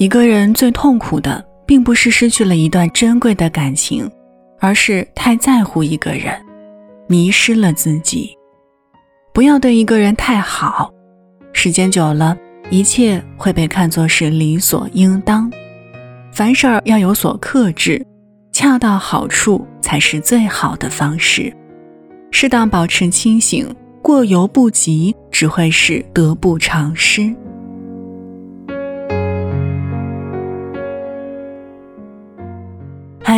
一个人最痛苦的，并不是失去了一段珍贵的感情，而是太在乎一个人，迷失了自己。不要对一个人太好，时间久了，一切会被看作是理所应当。凡事要有所克制，恰到好处才是最好的方式。适当保持清醒，过犹不及，只会是得不偿失。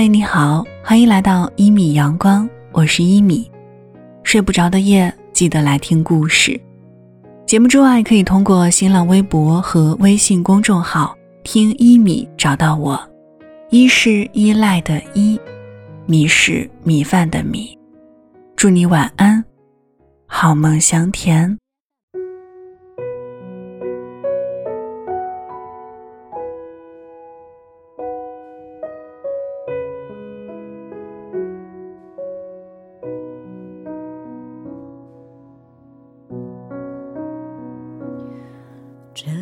嗨，你好，欢迎来到一米阳光，我是一米。睡不着的夜，记得来听故事。节目之外，可以通过新浪微博和微信公众号听一米找到我。一是依赖的依，米是米饭的米。祝你晚安，好梦香甜。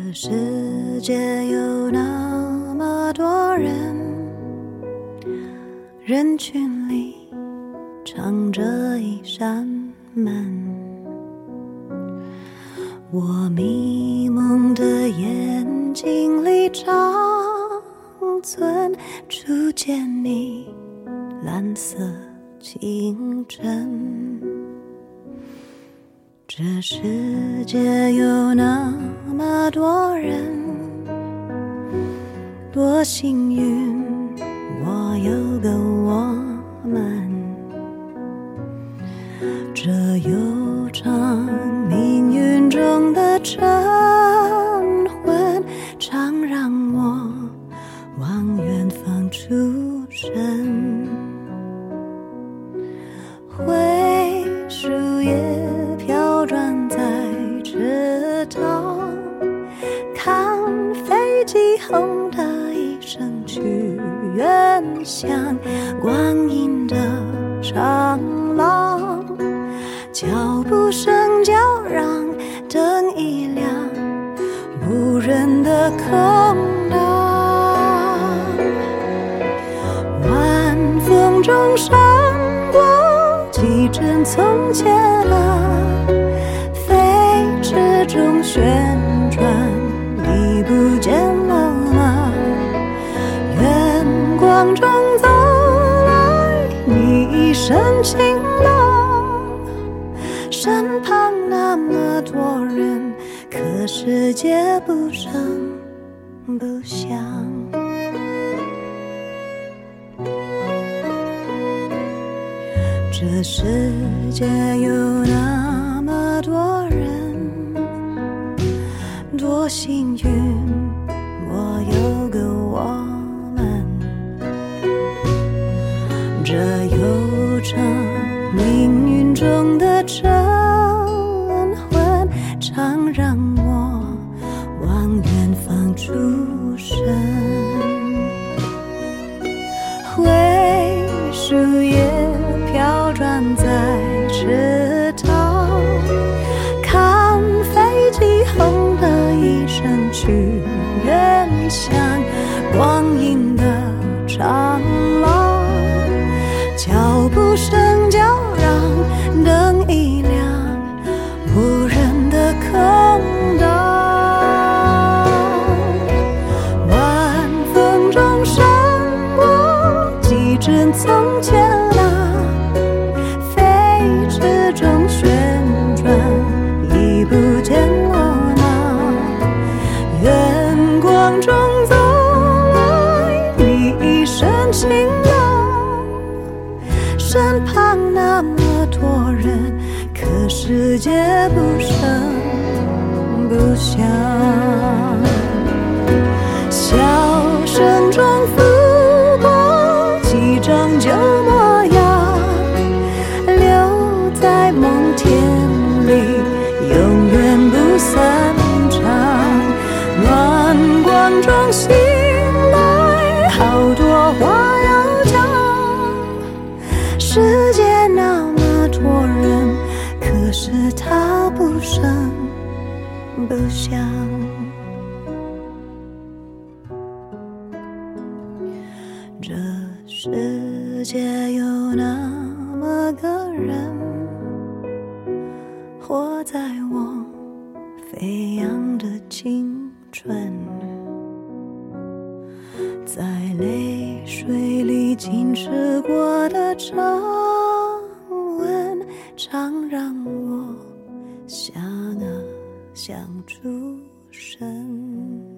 这世界有那么多人，人群里藏着一扇门。我迷蒙的眼睛里长存初见你蓝色清晨。这世界有那么多人，多幸运，我有个我们。这悠长命运中的晨昏，常让我往远方出神。灰树叶。远乡，光阴的长廊，脚步声叫嚷，灯一亮，无人的空荡，晚风中闪过几帧从前啊，你一身晴朗，身旁那么多人，可世界不声不响。这世界有那么多人，多幸运，中的晨昏，常让我往远方出神。灰树叶飘转在池塘，看飞机轰的一声去远乡，光阴的长廊，脚。步声天啊，飞驰中旋转，已不见了吗？远光中走来，你一身晴朗。身旁那么多人，可世界不声不响，声不响，这世界有那么个人，活在我飞扬的青春，在泪水里浸湿过的长吻，常让我。刹那像出神。